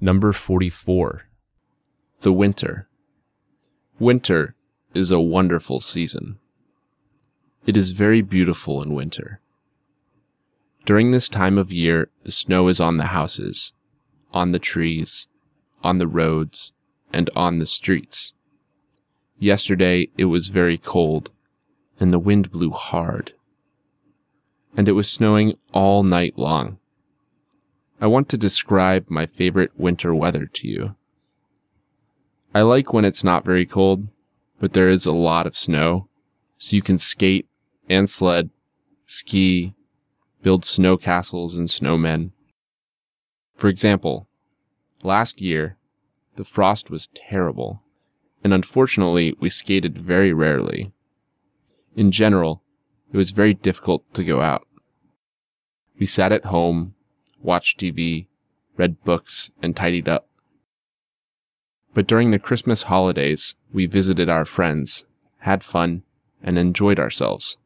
Number 44. The Winter. Winter is a wonderful season. It is very beautiful in winter. During this time of year, the snow is on the houses, on the trees, on the roads, and on the streets. Yesterday it was very cold, and the wind blew hard. And it was snowing all night long. I want to describe my favorite winter weather to you. I like when it's not very cold, but there is a lot of snow, so you can skate and sled, ski, build snow castles and snowmen. For example, last year, the frost was terrible, and unfortunately, we skated very rarely. In general, it was very difficult to go out. We sat at home watched TV, read books, and tidied up. But during the Christmas holidays, we visited our friends, had fun, and enjoyed ourselves.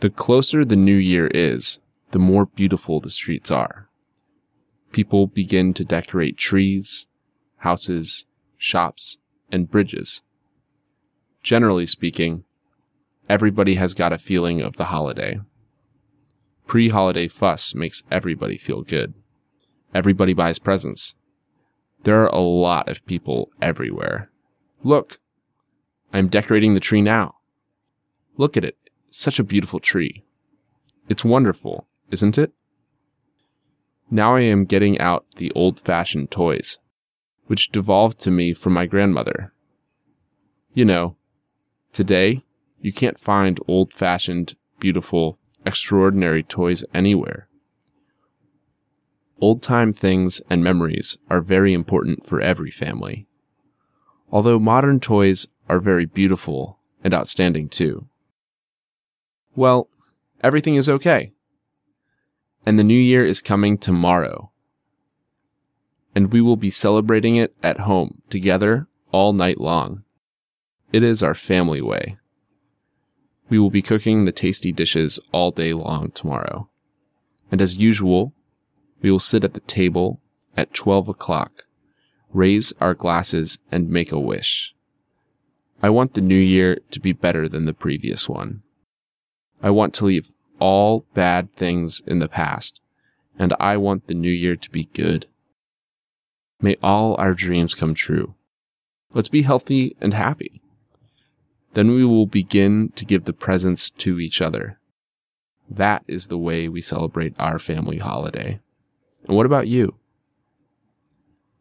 The closer the new year is, the more beautiful the streets are. People begin to decorate trees, houses, shops, and bridges. Generally speaking, everybody has got a feeling of the holiday. Pre holiday fuss makes everybody feel good. Everybody buys presents. There are a lot of people everywhere. Look! I'm decorating the tree now. Look at it. Such a beautiful tree. It's wonderful, isn't it? Now I am getting out the old fashioned toys, which devolved to me from my grandmother. You know, today you can't find old fashioned, beautiful, extraordinary toys anywhere. Old time things and memories are very important for every family. Although modern toys are very beautiful and outstanding too. Well, everything is okay. And the new year is coming tomorrow. And we will be celebrating it at home together all night long. It is our family way. We will be cooking the tasty dishes all day long tomorrow. And as usual, we will sit at the table at 12 o'clock, raise our glasses, and make a wish. I want the new year to be better than the previous one. I want to leave all bad things in the past, and I want the new year to be good. May all our dreams come true. Let's be healthy and happy. Then we will begin to give the presents to each other. That is the way we celebrate our family holiday. And what about you?